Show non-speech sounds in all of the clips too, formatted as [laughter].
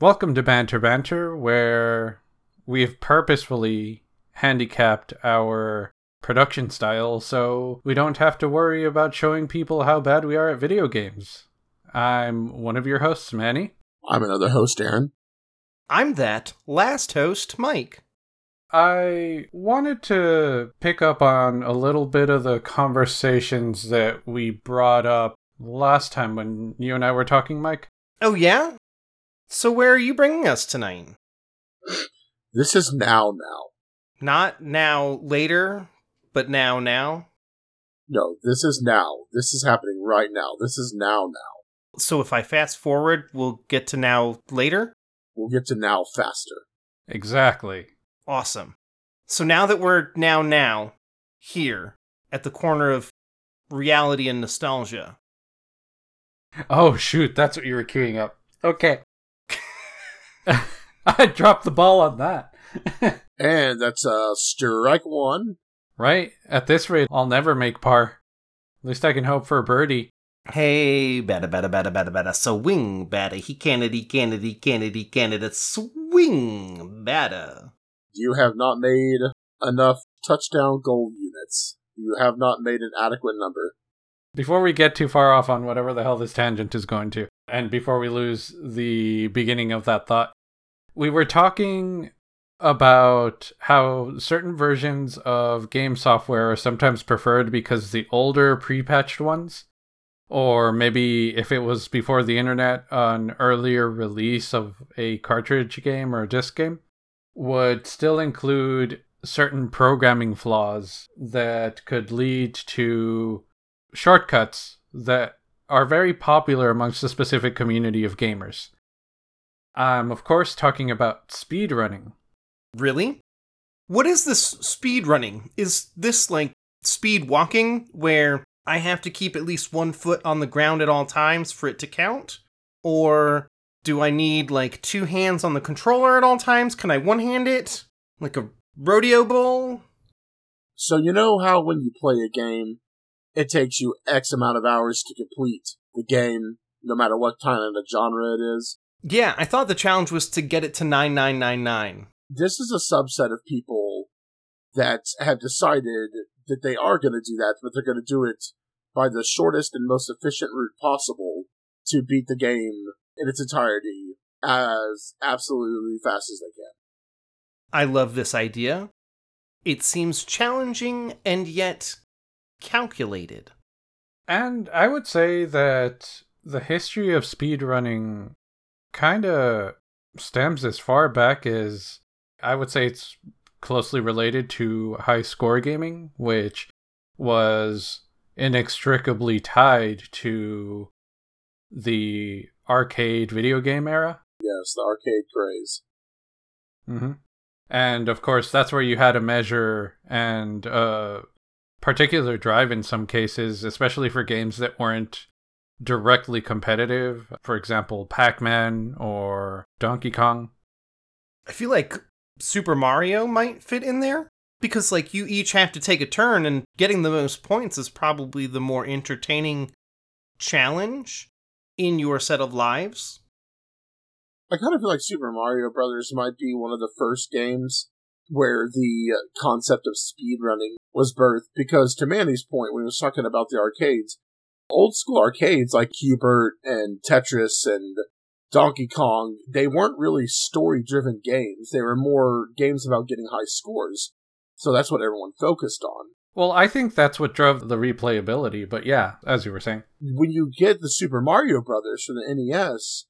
Welcome to Banter Banter, where we've purposefully handicapped our production style so we don't have to worry about showing people how bad we are at video games. I'm one of your hosts, Manny. I'm another host, Aaron. I'm that last host, Mike. I wanted to pick up on a little bit of the conversations that we brought up last time when you and I were talking, Mike. Oh, yeah? So, where are you bringing us tonight? This is now, now. Not now, later, but now, now? No, this is now. This is happening right now. This is now, now. So, if I fast forward, we'll get to now later? We'll get to now faster. Exactly. Awesome. So, now that we're now, now, here, at the corner of reality and nostalgia. Oh, shoot, that's what you were queuing up. Okay. [laughs] I dropped the ball on that. [laughs] And that's uh strike one. right? At this rate, I'll never make par. At least I can hope for a birdie. Hey, bada bada bada bada bada, swing bada, he Kennedy, Kennedy, Kennedy, he Canada, swing bada. You have not made enough touchdown goal units. You have not made an adequate number. Before we get too far off on whatever the hell this tangent is going to, and before we lose the beginning of that thought, we were talking about how certain versions of game software are sometimes preferred because the older pre-patched ones or maybe if it was before the internet an earlier release of a cartridge game or a disc game would still include certain programming flaws that could lead to shortcuts that are very popular amongst a specific community of gamers. I'm of course talking about speedrunning. Really? What is this speed running? Is this like speed walking where I have to keep at least one foot on the ground at all times for it to count? Or do I need like two hands on the controller at all times? Can I one hand it? Like a rodeo bull? So you know how when you play a game, it takes you X amount of hours to complete the game, no matter what kind of genre it is. Yeah, I thought the challenge was to get it to 9999. This is a subset of people that have decided that they are going to do that, but they're going to do it by the shortest and most efficient route possible to beat the game in its entirety as absolutely fast as they can. I love this idea. It seems challenging and yet calculated. And I would say that the history of speedrunning kind of stems as far back as I would say it's closely related to high score gaming, which was inextricably tied to the arcade video game era. Yes, the arcade craze. Mm-hmm. And of course, that's where you had a measure and a particular drive in some cases, especially for games that weren't directly competitive. For example, Pac Man or Donkey Kong. I feel like Super Mario might fit in there because like you each have to take a turn and getting the most points is probably the more entertaining challenge in your set of lives. I kind of feel like Super Mario Brothers might be one of the first games where the uh, concept of speedrunning was birthed because to Manny's point when he was talking about the arcades, old school arcades like Q*bert and Tetris and Donkey Kong, they weren't really story driven games. They were more games about getting high scores. So that's what everyone focused on. Well, I think that's what drove the replayability, but yeah, as you were saying. When you get the Super Mario Brothers for the NES,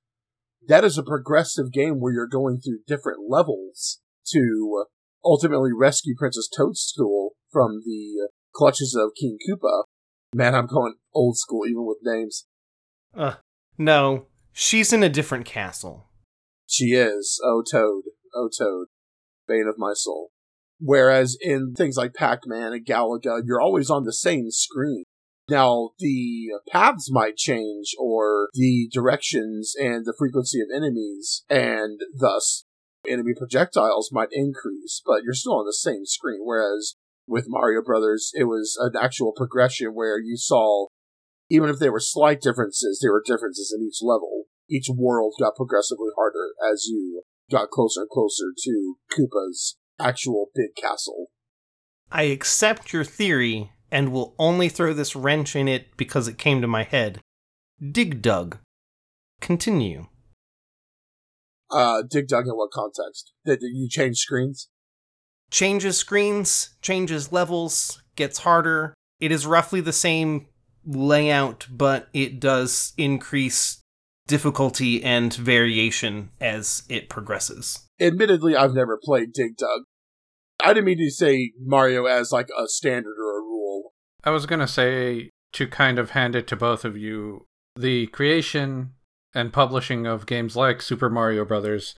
that is a progressive game where you're going through different levels to ultimately rescue Princess Toadstool from the clutches of King Koopa. Man, I'm going old school even with names. Uh, no, she's in a different castle. She is. Oh, Toad. Oh, Toad. Bane of my soul. Whereas in things like Pac-Man and Galaga, you're always on the same screen. Now, the paths might change, or the directions and the frequency of enemies, and thus enemy projectiles might increase, but you're still on the same screen. Whereas with Mario Brothers, it was an actual progression where you saw, even if there were slight differences, there were differences in each level. Each world got progressively harder as you got closer and closer to Koopa's actual big castle. I accept your theory and will only throw this wrench in it because it came to my head. Dig Dug. Continue. Uh, Dig Dug in what context? Did did you change screens? Changes screens, changes levels, gets harder. It is roughly the same layout, but it does increase difficulty and variation as it progresses. Admittedly, I've never played Dig Dug. I didn't mean to say Mario as like a standard or a rule. I was going to say to kind of hand it to both of you the creation and publishing of games like Super Mario Brothers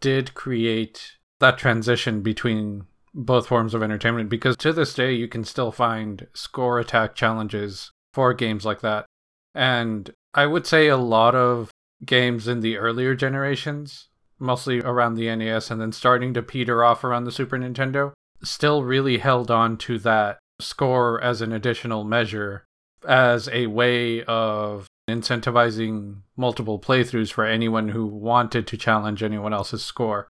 did create that transition between both forms of entertainment because to this day you can still find score attack challenges for games like that. And I would say a lot of games in the earlier generations, mostly around the NES and then starting to peter off around the Super Nintendo, still really held on to that score as an additional measure as a way of incentivizing multiple playthroughs for anyone who wanted to challenge anyone else's score.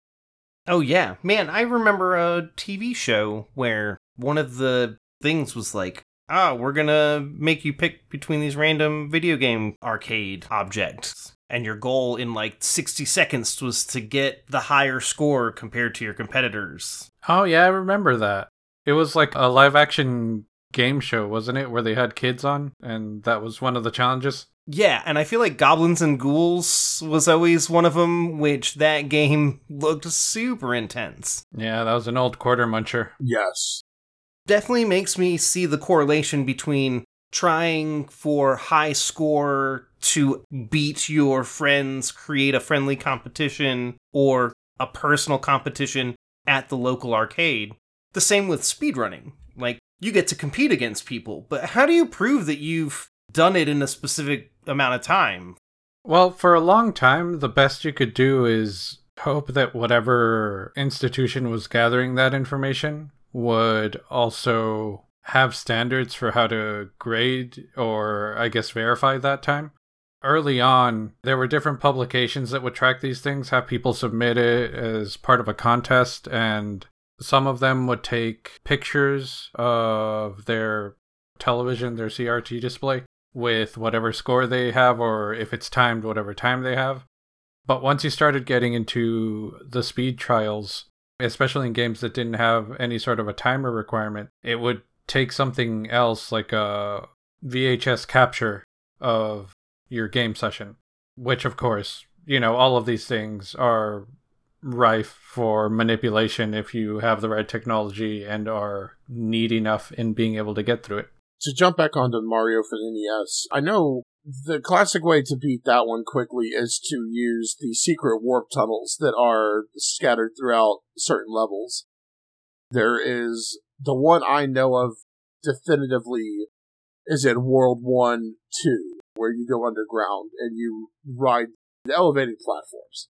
Oh, yeah. Man, I remember a TV show where one of the things was like, ah, we're gonna make you pick between these random video game arcade objects. And your goal in like 60 seconds was to get the higher score compared to your competitors. Oh, yeah, I remember that. It was like a live action game show, wasn't it? Where they had kids on, and that was one of the challenges. Yeah, and I feel like Goblins and Ghouls was always one of them, which that game looked super intense. Yeah, that was an old quarter muncher. Yes. Definitely makes me see the correlation between trying for high score to beat your friends, create a friendly competition, or a personal competition at the local arcade. The same with speedrunning. Like, you get to compete against people, but how do you prove that you've done it in a specific amount of time? Well, for a long time, the best you could do is hope that whatever institution was gathering that information would also have standards for how to grade or, I guess, verify that time. Early on, there were different publications that would track these things, have people submit it as part of a contest, and some of them would take pictures of their television, their CRT display, with whatever score they have, or if it's timed, whatever time they have. But once you started getting into the speed trials, especially in games that didn't have any sort of a timer requirement, it would take something else like a VHS capture of your game session, which, of course, you know, all of these things are rife for manipulation if you have the right technology and are neat enough in being able to get through it. To jump back onto Mario for the NES, I know the classic way to beat that one quickly is to use the secret warp tunnels that are scattered throughout certain levels. There is the one I know of definitively is in World 1 2, where you go underground and you ride the elevated platforms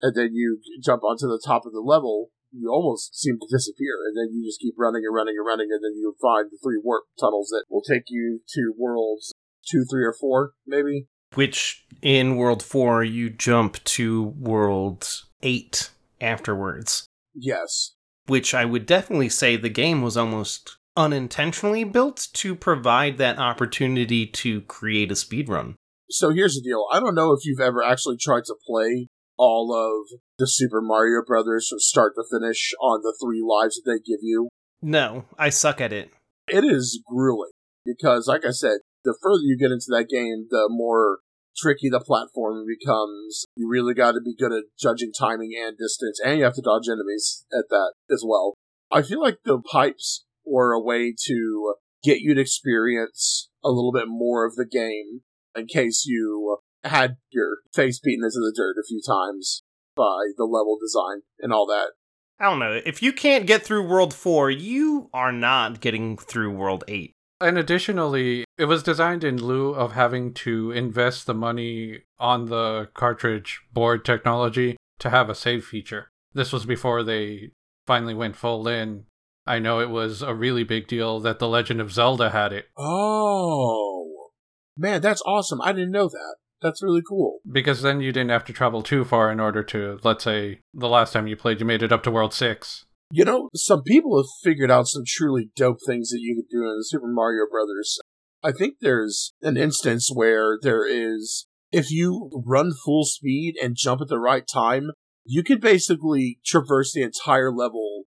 and then you jump onto the top of the level, you almost seem to disappear, and then you just keep running and running and running, and then you find the three warp tunnels that will take you to worlds two, three, or four, maybe. Which in World 4, you jump to World 8 afterwards. Yes. Which I would definitely say the game was almost unintentionally built to provide that opportunity to create a speedrun. So here's the deal. I don't know if you've ever actually tried to play all of the Super Mario Brothers from start to finish on the three lives that they give you. No, I suck at it. It is grueling because, like I said, the further you get into that game, the more tricky the platform becomes. You really got to be good at judging timing and distance, and you have to dodge enemies at that as well. I feel like the pipes were a way to get you to experience a little bit more of the game in case you had your face beaten into the dirt a few times by the level design and all that. I don't know. If you can't get through World 4, you are not getting through World 8. And additionally, it was designed in lieu of having to invest the money on the cartridge board technology to have a save feature. This was before they finally went full in. I know it was a really big deal that The Legend of Zelda had it. Oh. Man, that's awesome. I didn't know that. That's really cool. Because then you didn't have to travel too far in order to, let's say, the last time you played, you made it up to World 6. You know, some people have figured out some truly dope things that you could do in Super Mario Brothers. I think there's an instance where there is, if you run full speed and jump at the right time, you could basically traverse the entire level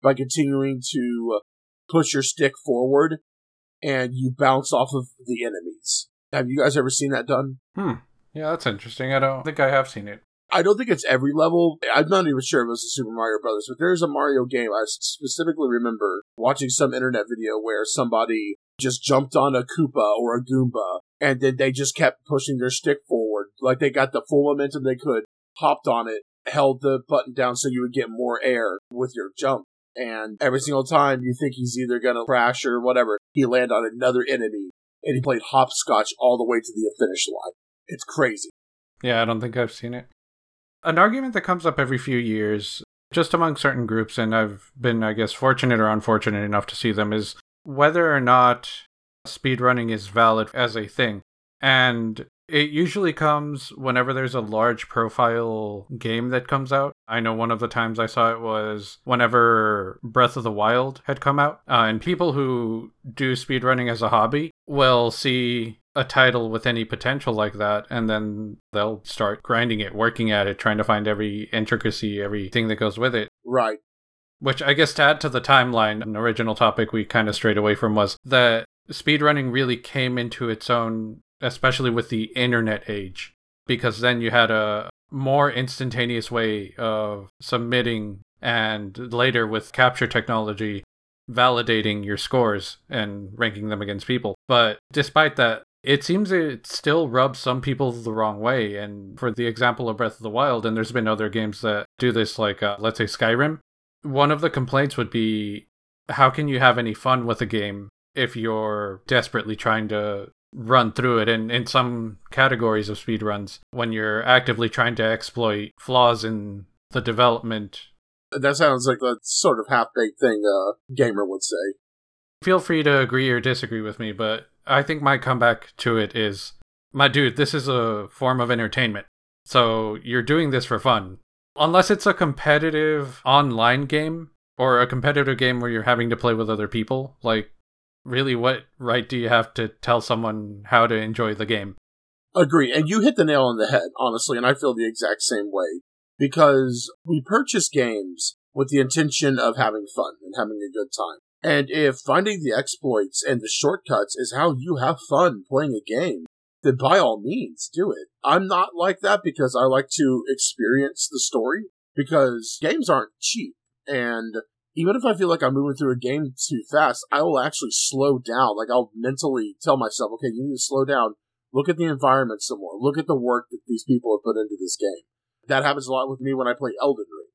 by continuing to push your stick forward and you bounce off of the enemies. Have you guys ever seen that done? Hmm. Yeah, that's interesting. I don't think I have seen it. I don't think it's every level. I'm not even sure if it was a Super Mario Brothers, but there's a Mario game I specifically remember watching some internet video where somebody just jumped on a Koopa or a Goomba, and then they just kept pushing their stick forward, like they got the full momentum they could, hopped on it, held the button down so you would get more air with your jump. And every single time you think he's either gonna crash or whatever, he land on another enemy, and he played hopscotch all the way to the finish line. It's crazy. Yeah, I don't think I've seen it. An argument that comes up every few years, just among certain groups, and I've been, I guess, fortunate or unfortunate enough to see them, is whether or not speedrunning is valid as a thing. And it usually comes whenever there's a large profile game that comes out. I know one of the times I saw it was whenever Breath of the Wild had come out. Uh, and people who do speedrunning as a hobby will see a title with any potential like that, and then they'll start grinding it, working at it, trying to find every intricacy, everything that goes with it. Right. Which I guess to add to the timeline, an original topic we kind of strayed away from was that speedrunning really came into its own, especially with the internet age, because then you had a more instantaneous way of submitting and later with capture technology validating your scores and ranking them against people. But despite that, it seems it still rubs some people the wrong way. And for the example of Breath of the Wild, and there's been other games that do this, like uh, let's say Skyrim, one of the complaints would be how can you have any fun with a game if you're desperately trying to run through it and in some categories of speedruns when you're actively trying to exploit flaws in the development that sounds like a sort of half-baked thing a gamer would say feel free to agree or disagree with me but I think my comeback to it is my dude, this is a form of entertainment. So you're doing this for fun. Unless it's a competitive online game or a competitive game where you're having to play with other people, like really what right do you have to tell someone how to enjoy the game? Agree. And you hit the nail on the head, honestly, and I feel the exact same way. Because we purchase games with the intention of having fun and having a good time. And if finding the exploits and the shortcuts is how you have fun playing a game, then by all means do it. I'm not like that because I like to experience the story because games aren't cheap. And even if I feel like I'm moving through a game too fast, I will actually slow down. Like I'll mentally tell myself, okay, you need to slow down. Look at the environment some more. Look at the work that these people have put into this game. That happens a lot with me when I play Elden Ring.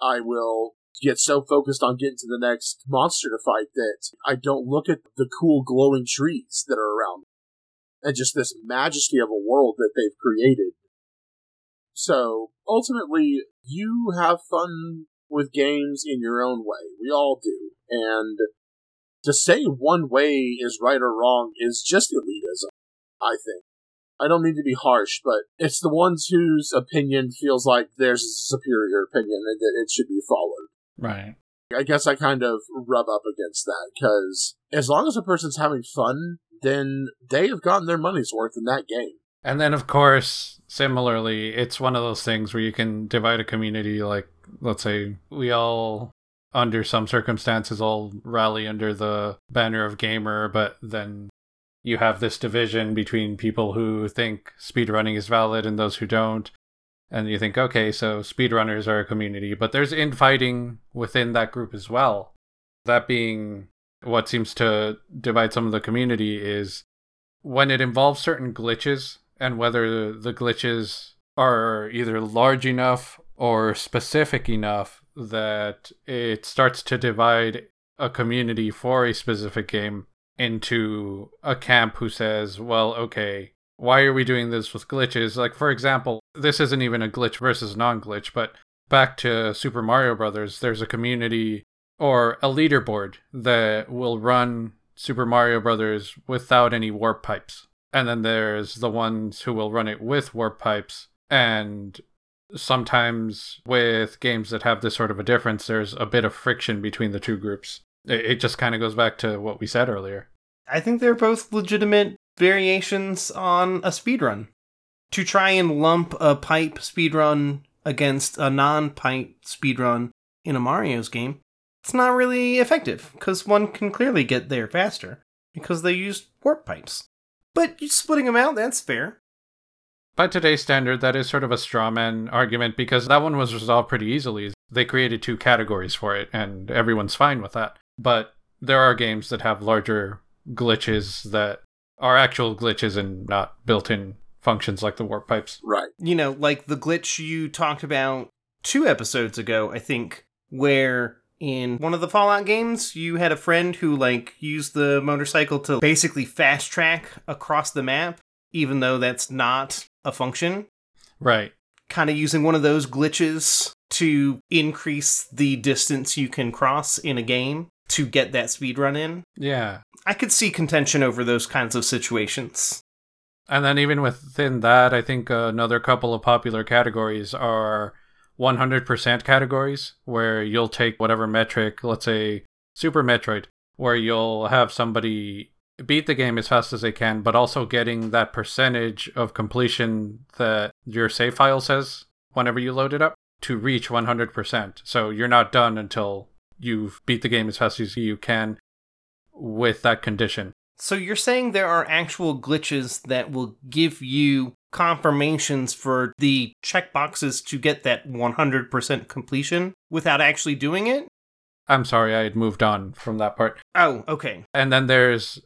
I will get so focused on getting to the next monster to fight that I don't look at the cool glowing trees that are around and just this majesty of a world that they've created. So ultimately, you have fun with games in your own way. We all do. And to say one way is right or wrong is just elitism, I think. I don't mean to be harsh, but it's the ones whose opinion feels like theirs is a superior opinion and that it should be followed. Right. I guess I kind of rub up against that because as long as a person's having fun, then they have gotten their money's worth in that game. And then, of course, similarly, it's one of those things where you can divide a community. Like, let's say we all, under some circumstances, all rally under the banner of gamer, but then you have this division between people who think speedrunning is valid and those who don't and you think, okay, so speedrunners are a community, but there's infighting within that group as well. That being what seems to divide some of the community is when it involves certain glitches and whether the glitches are either large enough or specific enough that it starts to divide a community for a specific game into a camp who says, well, okay, why are we doing this with glitches? Like, for example, this isn't even a glitch versus non glitch, but back to Super Mario Brothers, there's a community or a leaderboard that will run Super Mario Brothers without any warp pipes. And then there's the ones who will run it with warp pipes. And sometimes with games that have this sort of a difference, there's a bit of friction between the two groups. It, it just kind of goes back to what we said earlier. I think they're both legitimate variations on a speedrun. To try and lump a pipe speedrun against a non pipe speedrun in a Mario's game, it's not really effective because one can clearly get there faster because they used warp pipes. But splitting them out, that's fair. By today's standard, that is sort of a straw man argument because that one was resolved pretty easily. They created two categories for it, and everyone's fine with that. But there are games that have larger glitches that are actual glitches and not built in functions like the warp pipes. Right. You know, like the glitch you talked about two episodes ago, I think, where in one of the Fallout games, you had a friend who like used the motorcycle to basically fast track across the map, even though that's not a function. Right. Kind of using one of those glitches to increase the distance you can cross in a game to get that speed run in. Yeah. I could see contention over those kinds of situations. And then even within that, I think another couple of popular categories are 100% categories, where you'll take whatever metric, let's say Super Metroid, where you'll have somebody beat the game as fast as they can, but also getting that percentage of completion that your save file says whenever you load it up to reach 100%. So you're not done until you've beat the game as fast as you can with that condition. So you're saying there are actual glitches that will give you confirmations for the checkboxes to get that 100% completion without actually doing it? I'm sorry, I had moved on from that part. Oh, okay. And then there's,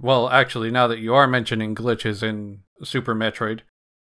well, actually, now that you are mentioning glitches in Super Metroid,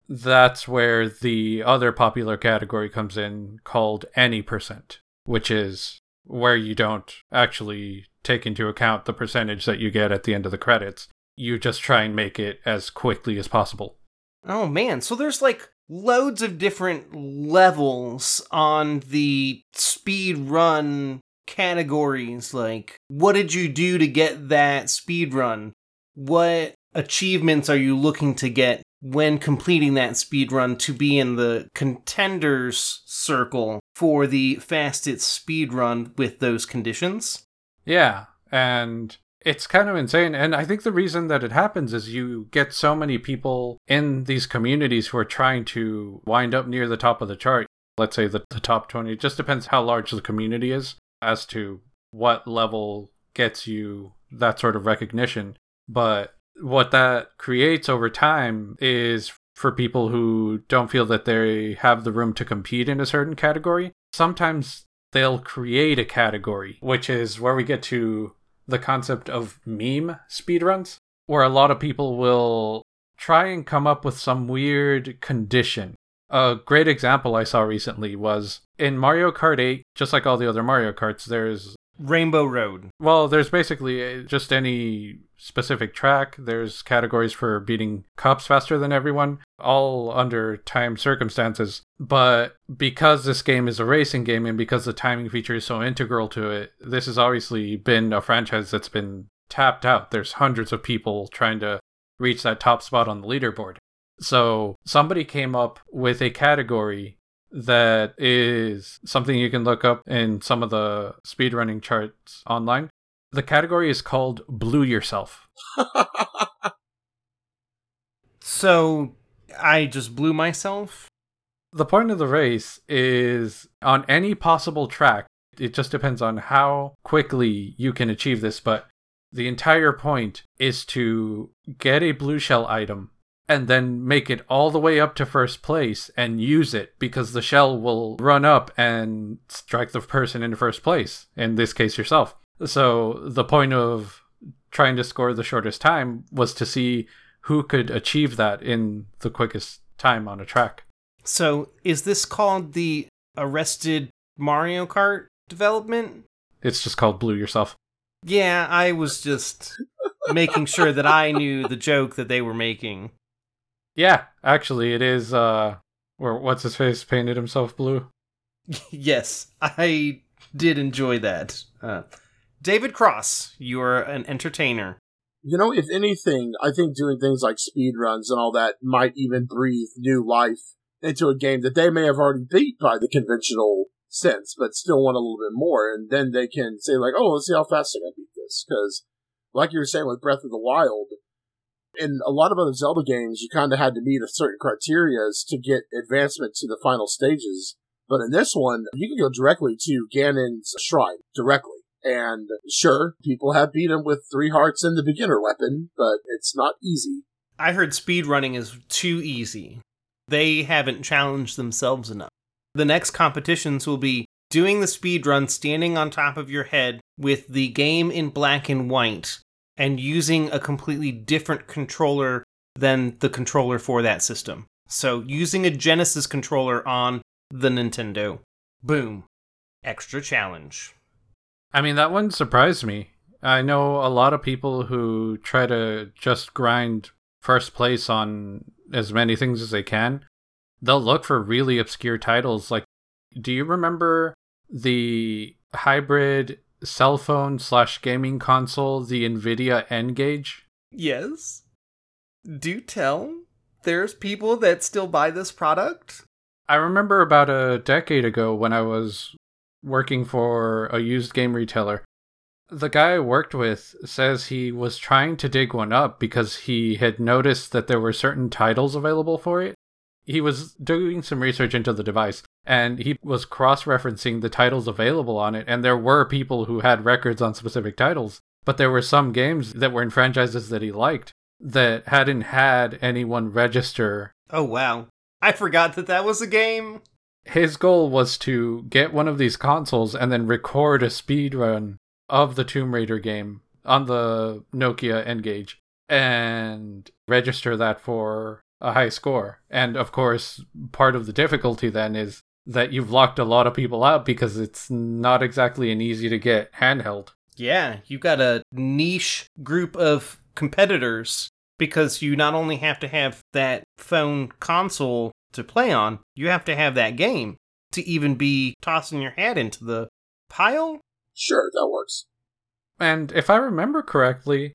that's where the other popular category comes in called any percent, which is where you don't actually take into account the percentage that you get at the end of the credits. You just try and make it as quickly as possible. Oh man, so there's like loads of different levels on the speed run categories like what did you do to get that speed run? What achievements are you looking to get when completing that speed run to be in the contenders circle for the fastest speed run with those conditions? Yeah, and it's kind of insane. And I think the reason that it happens is you get so many people in these communities who are trying to wind up near the top of the chart. Let's say the, the top 20. It just depends how large the community is as to what level gets you that sort of recognition. But what that creates over time is for people who don't feel that they have the room to compete in a certain category, sometimes they'll create a category, which is where we get to the concept of meme speedruns, where a lot of people will try and come up with some weird condition. A great example I saw recently was in Mario Kart 8, just like all the other Mario Karts, there's Rainbow Road. well, there's basically uh, just any specific track. There's categories for beating cops faster than everyone, all under time circumstances. But because this game is a racing game and because the timing feature is so integral to it, this has obviously been a franchise that's been tapped out. There's hundreds of people trying to reach that top spot on the leaderboard. So somebody came up with a category that is something you can look up in some of the speedrunning charts online. The category is called Blue Yourself. [laughs] So I just blew myself. The point of the race is on any possible track, it just depends on how quickly you can achieve this, but the entire point is to get a blue shell item and then make it all the way up to first place and use it because the shell will run up and strike the person in first place, in this case, yourself. So the point of trying to score the shortest time was to see who could achieve that in the quickest time on a track. So is this called the Arrested Mario Kart development? It's just called Blue Yourself. Yeah, I was just making sure that I knew the joke that they were making. Yeah, actually, it is. Uh, where what's his face painted himself blue. [laughs] yes, I did enjoy that. Uh, David Cross, you are an entertainer. You know, if anything, I think doing things like speed runs and all that might even breathe new life into a game that they may have already beat by the conventional sense, but still want a little bit more. And then they can say, like, oh, let's see how fast I can beat this. Because, like you were saying with Breath of the Wild, in a lot of other Zelda games, you kind of had to meet a certain criteria to get advancement to the final stages. But in this one, you can go directly to Ganon's shrine directly. And sure, people have beat him with three hearts and the beginner weapon, but it's not easy. I heard speedrunning is too easy. They haven't challenged themselves enough. The next competitions will be doing the speed run standing on top of your head with the game in black and white and using a completely different controller than the controller for that system. So using a Genesis controller on the Nintendo. Boom. Extra challenge. I mean, that one surprised me. I know a lot of people who try to just grind first place on as many things as they can. They'll look for really obscure titles. Like, do you remember the hybrid cell phone slash gaming console, the NVIDIA N-Gage? Yes. Do tell. There's people that still buy this product. I remember about a decade ago when I was working for a used game retailer. The guy I worked with says he was trying to dig one up because he had noticed that there were certain titles available for it. He was doing some research into the device and he was cross referencing the titles available on it. And there were people who had records on specific titles, but there were some games that were in franchises that he liked that hadn't had anyone register. Oh, wow. I forgot that that was a game. His goal was to get one of these consoles and then record a speed run of the Tomb Raider game on the Nokia N-Gage and register that for a high score. And of course, part of the difficulty then is that you've locked a lot of people out because it's not exactly an easy to get handheld. Yeah, you've got a niche group of competitors because you not only have to have that phone console to play on, you have to have that game to even be tossing your hat into the pile. Sure, that works. And if I remember correctly,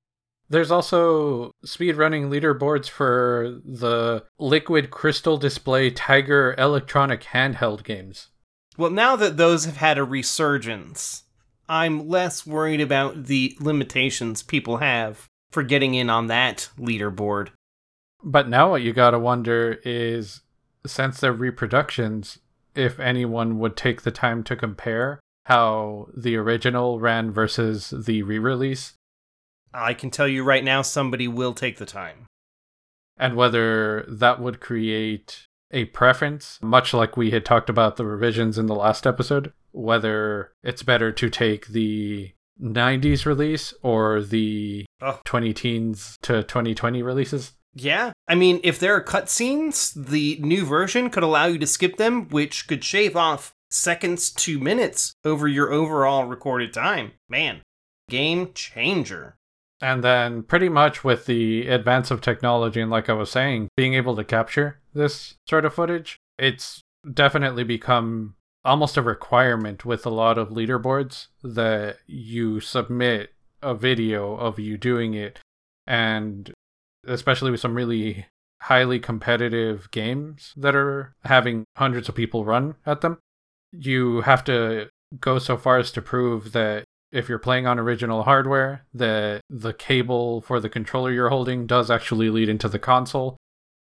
there's also speedrunning leaderboards for the Liquid Crystal Display Tiger electronic handheld games. Well, now that those have had a resurgence, I'm less worried about the limitations people have for getting in on that leaderboard. But now what you gotta wonder is since they're reproductions, if anyone would take the time to compare how the original ran versus the re release I can tell you right now, somebody will take the time. And whether that would create a preference, much like we had talked about the revisions in the last episode, whether it's better to take the 90s release or the oh. 20 teens to 2020 releases. Yeah. I mean, if there are cutscenes, the new version could allow you to skip them, which could shave off seconds to minutes over your overall recorded time. Man, game changer. And then, pretty much with the advance of technology, and like I was saying, being able to capture this sort of footage, it's definitely become almost a requirement with a lot of leaderboards that you submit a video of you doing it. And especially with some really highly competitive games that are having hundreds of people run at them, you have to go so far as to prove that if you're playing on original hardware, that the cable for the controller you're holding does actually lead into the console,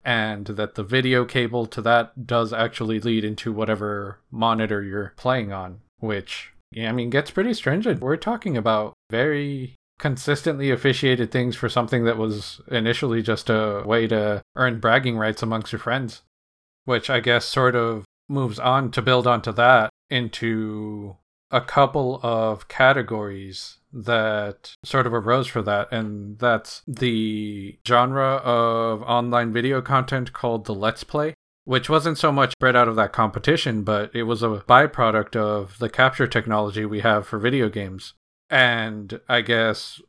and that the video cable to that does actually lead into whatever monitor you're playing on, which, I mean, gets pretty stringent. We're talking about very consistently officiated things for something that was initially just a way to earn bragging rights amongst your friends, which I guess sort of moves on to build onto that into a couple of categories that sort of arose for that, and that's the genre of online video content called the Let's Play, which wasn't so much bred out of that competition, but it was a byproduct of the capture technology we have for video games. And I guess,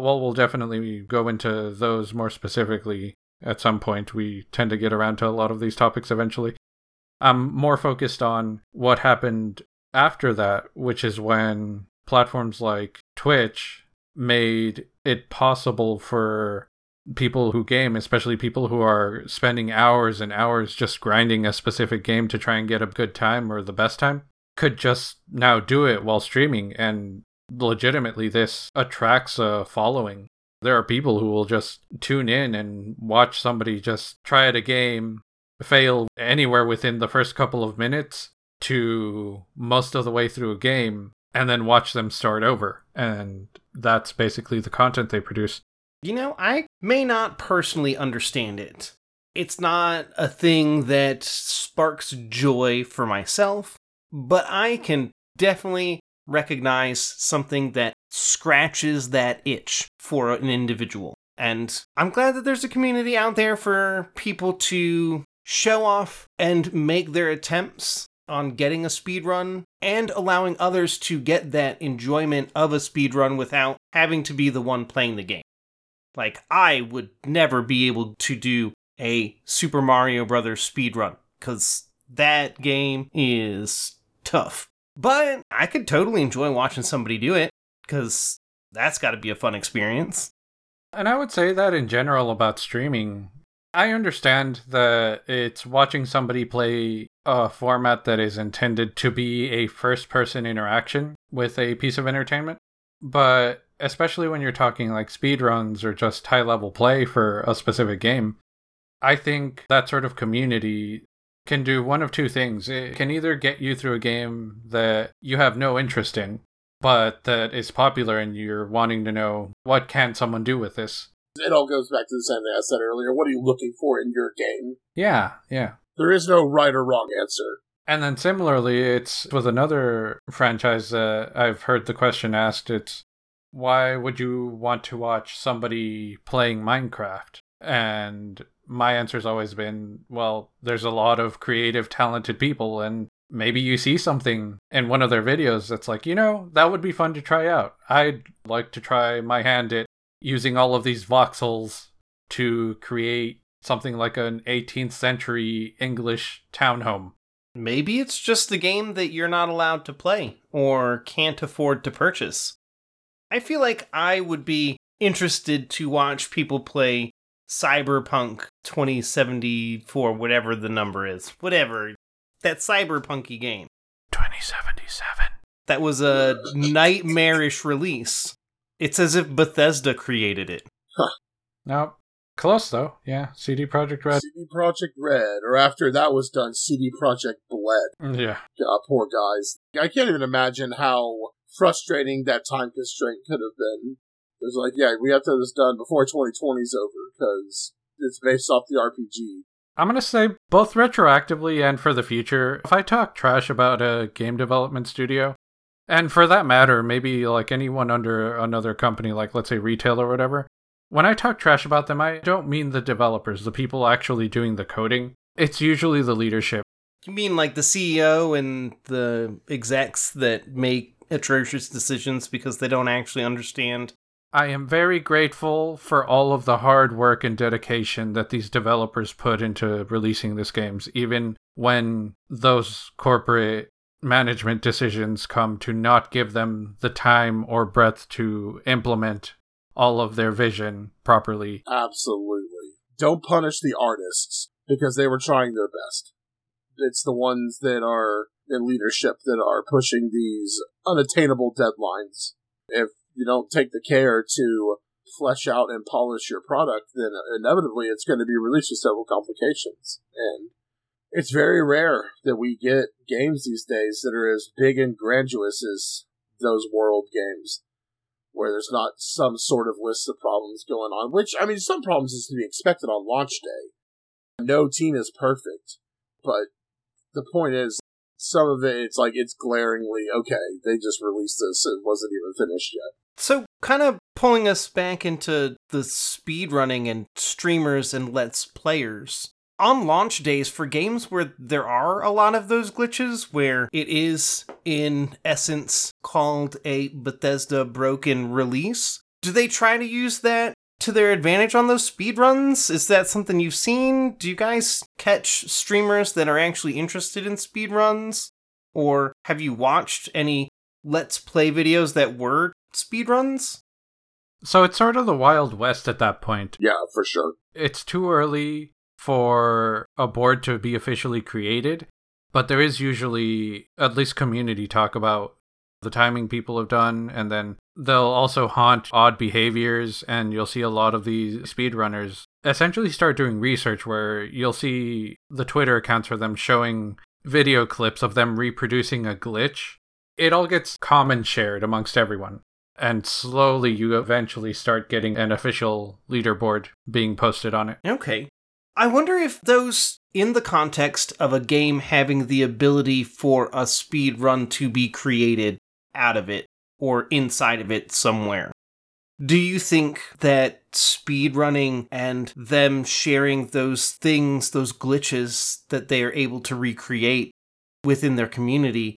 well, we'll definitely go into those more specifically at some point. We tend to get around to a lot of these topics eventually. I'm more focused on what happened after that, which is when platforms like Twitch made it possible for people who game, especially people who are spending hours and hours just grinding a specific game to try and get a good time or the best time, could just now do it while streaming. And legitimately, this attracts a following. There are people who will just tune in and watch somebody just try a game, fail anywhere within the first couple of minutes to most of the way through a game, and then watch them start over. And that's basically the content they produce. You know, I may not personally understand it. It's not a thing that sparks joy for myself, but I can definitely recognize something that scratches that itch for an individual. And I'm glad that there's a community out there for people to show off and make their attempts on getting a speed run and allowing others to get that enjoyment of a speed run without having to be the one playing the game. Like I would never be able to do a Super Mario Brothers speed run cuz that game is tough. But I could totally enjoy watching somebody do it cuz that's got to be a fun experience. And I would say that in general about streaming, I understand that it's watching somebody play a format that is intended to be a first person interaction with a piece of entertainment. But especially when you're talking like speedruns or just high level play for a specific game, I think that sort of community can do one of two things. It can either get you through a game that you have no interest in, but that is popular and you're wanting to know what can someone do with this it all goes back to the same thing I said earlier. What are you looking for in your game? Yeah, yeah. There is no right or wrong answer. And then similarly, it's with another franchise uh, I've heard the question asked. It's why would you want to watch somebody playing Minecraft? And my answer's always been, well, there's a lot of creative, talented people, and maybe you see something in one of their videos that's like, you know, that would be fun to try out. I'd like to try my hand at using all of these voxels to create something like an 18th century English townhome. Maybe it's just a game that you're not allowed to play or can't afford to purchase. I feel like I would be interested to watch people play Cyberpunk 2074, whatever the number is. Whatever. That cyberpunky game. 2077. That was a [laughs] nightmarish release. It's as if Bethesda created it. Huh. No, close though. Yeah, CD Projekt Red. CD Projekt Red, or after that was done, CD Projekt Bled. Yeah. God, poor guys. I can't even imagine how frustrating that time constraint could have been. It was like, yeah, we have to have this done before 2020 is over because it's based off the RPG. I'm going to say both retroactively and for the future. If I talk trash about a game development studio, and for that matter, maybe like anyone under another company, like let's say retail or whatever, when I talk trash about them, I don't mean the developers, the people actually doing the coding. It's usually the leadership. You mean like the CEO and the execs that make atrocious decisions because they don't actually understand? I am very grateful for all of the hard work and dedication that these developers put into releasing these games, even when those corporate management decisions come to not give them the time or breadth to implement all of their vision properly. Absolutely. Don't punish the artists because they were trying their best. It's the ones that are in leadership that are pushing these unattainable deadlines. If you don't take the care to flesh out and polish your product, then inevitably it's going to be released with several complications. And it's very rare that we get games these days that are as big and grandiose as those world games where there's not some sort of list of problems going on which i mean some problems is to be expected on launch day. No team is perfect but the point is some of it it's like it's glaringly okay. They just released this it wasn't even finished yet. So kind of pulling us back into the speed running and streamers and let's players on launch days for games where there are a lot of those glitches where it is in essence called a Bethesda broken release do they try to use that to their advantage on those speedruns is that something you've seen do you guys catch streamers that are actually interested in speedruns or have you watched any let's play videos that were speedruns So it's sort of the Wild West at that point. Yeah, for sure. It's too early for a board to be officially created, but there is usually at least community talk about the timing people have done, and then they'll also haunt odd behaviors, and you'll see a lot of these speedrunners essentially start doing research where you'll see the Twitter accounts for them showing video clips of them reproducing a glitch. It all gets common shared amongst everyone. And slowly you eventually start getting an official leaderboard being posted on it. Okay. I wonder if those, in the context of a game having the ability for a speed run to be created out of it or inside of it somewhere, do you think that speedrunning and them sharing those things, those glitches that they are able to recreate within their community,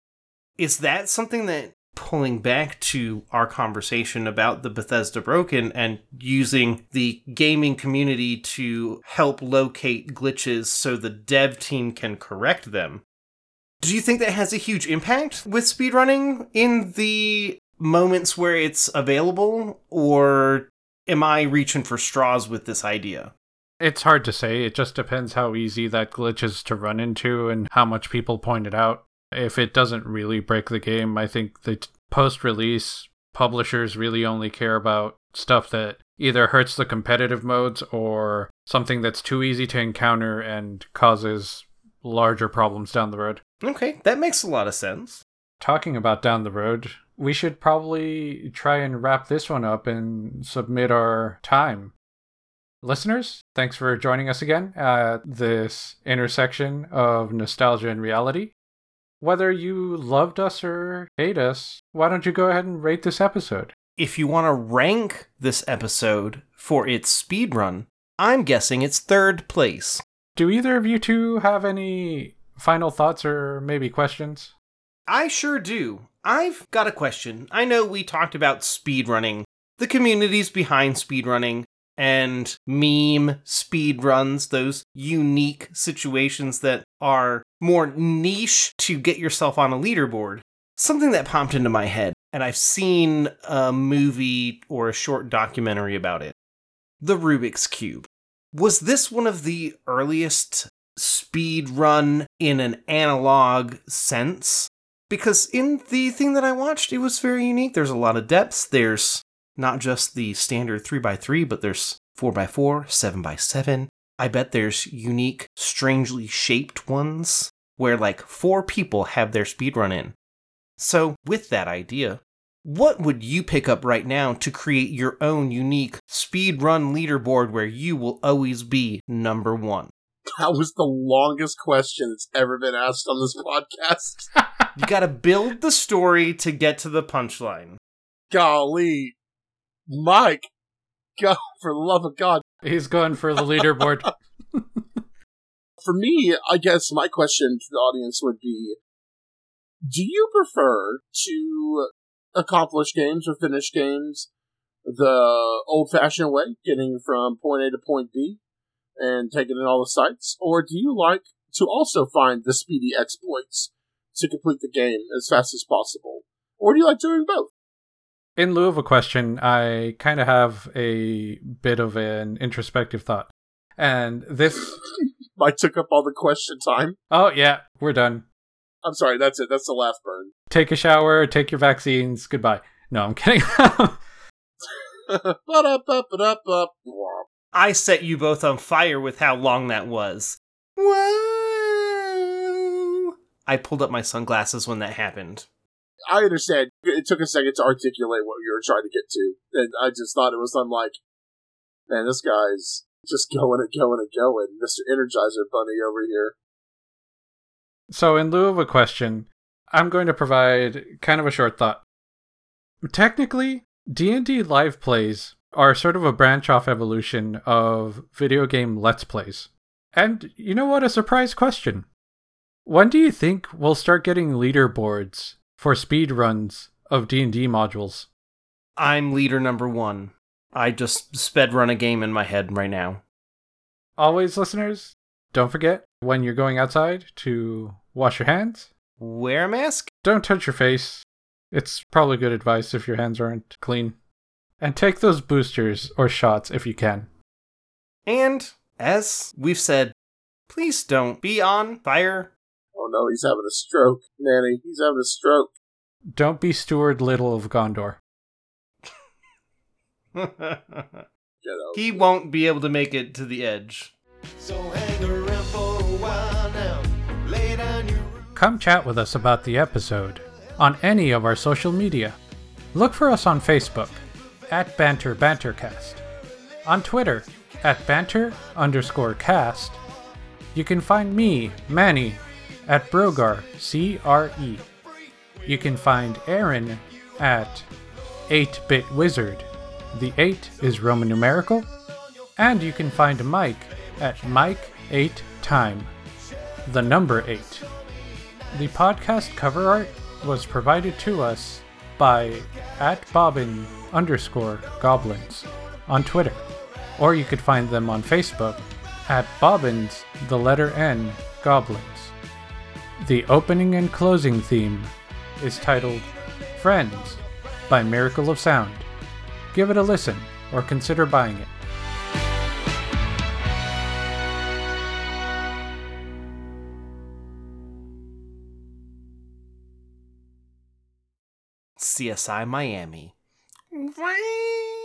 is that something that pulling back to our conversation about the Bethesda Broken and using the gaming community to help locate glitches so the dev team can correct them. Do you think that has a huge impact with speedrunning in the moments where it's available, or am I reaching for straws with this idea? It's hard to say. It just depends how easy that glitch is to run into and how much people point it out. If it doesn't really break the game, I think the post release publishers really only care about stuff that either hurts the competitive modes or something that's too easy to encounter and causes larger problems down the road. Okay, that makes a lot of sense. Talking about down the road, we should probably try and wrap this one up and submit our time. Listeners, thanks for joining us again at this intersection of nostalgia and reality. Whether you loved us or hate us, why don't you go ahead and rate this episode? If you want to rank this episode for its speed run, I'm guessing it's third place. Do either of you two have any final thoughts or maybe questions? I sure do. I've got a question. I know we talked about speedrunning, the communities behind speedrunning, and meme speedruns, those unique situations that are more niche to get yourself on a leaderboard. Something that popped into my head, and I've seen a movie or a short documentary about it. The Rubik's Cube. Was this one of the earliest speed run in an analog sense? because in the thing that I watched, it was very unique. There's a lot of depths. There's not just the standard 3x3, but there's 4x4, 7x7. I bet there's unique, strangely shaped ones where like four people have their speedrun in. So, with that idea, what would you pick up right now to create your own unique speedrun leaderboard where you will always be number one? That was the longest question that's ever been asked on this [laughs] podcast. you gotta build the story to get to the punchline. Golly. Mike. God, for the love of God. He's going for the leaderboard. [laughs] [laughs] for me, I guess my question to the audience would be Do you prefer to accomplish games or finish games the old fashioned way, getting from point A to point B? and taking in all the sights? Or do you like to also find the speedy exploits to complete the game as fast as possible? Or do you like doing both? In lieu of a question, I kind of have a bit of an introspective thought. And this. [laughs] I took up all the question time. Oh, yeah, we're done. I'm sorry, that's it. That's the last burn. Take a shower, take your vaccines, goodbye. No, I'm kidding. [laughs] I set you both on fire with how long that was. Whoa! I pulled up my sunglasses when that happened. I understand. It took a second to articulate what you were trying to get to. And I just thought it was unlike, man, this guy's just [laughs] going and going and going. Mr. Energizer Bunny over here. So, in lieu of a question, I'm going to provide kind of a short thought. Technically, D&D live plays are sort of a branch off evolution of video game let's plays. And you know what? A surprise question. When do you think we'll start getting leaderboards for speed runs of D&D modules? I'm leader number 1. I just sped run a game in my head right now. Always listeners, don't forget when you're going outside to wash your hands, wear a mask, don't touch your face. It's probably good advice if your hands aren't clean. And take those boosters or shots if you can. And as we've said, please don't be on fire. Oh no, he's having a stroke, Nanny. He's having a stroke. Don't be Steward Little of Gondor. He won't be able to make it to the edge. So hang around for a while now. Lay down your Come chat with us about the episode on any of our social media. Look for us on Facebook at Banter Bantercast, on Twitter at Banter underscore cast. You can find me, Manny, at Brogar, C R E. You can find Aaron at 8 Bit Wizard. The 8 is Roman numerical. And you can find Mike at Mike 8 Time, the number 8. The podcast cover art was provided to us by at bobbin underscore goblins on Twitter, or you could find them on Facebook at bobbins the letter N goblins. The opening and closing theme is titled Friends by Miracle of Sound. Give it a listen or consider buying it. CSI Miami. Whee!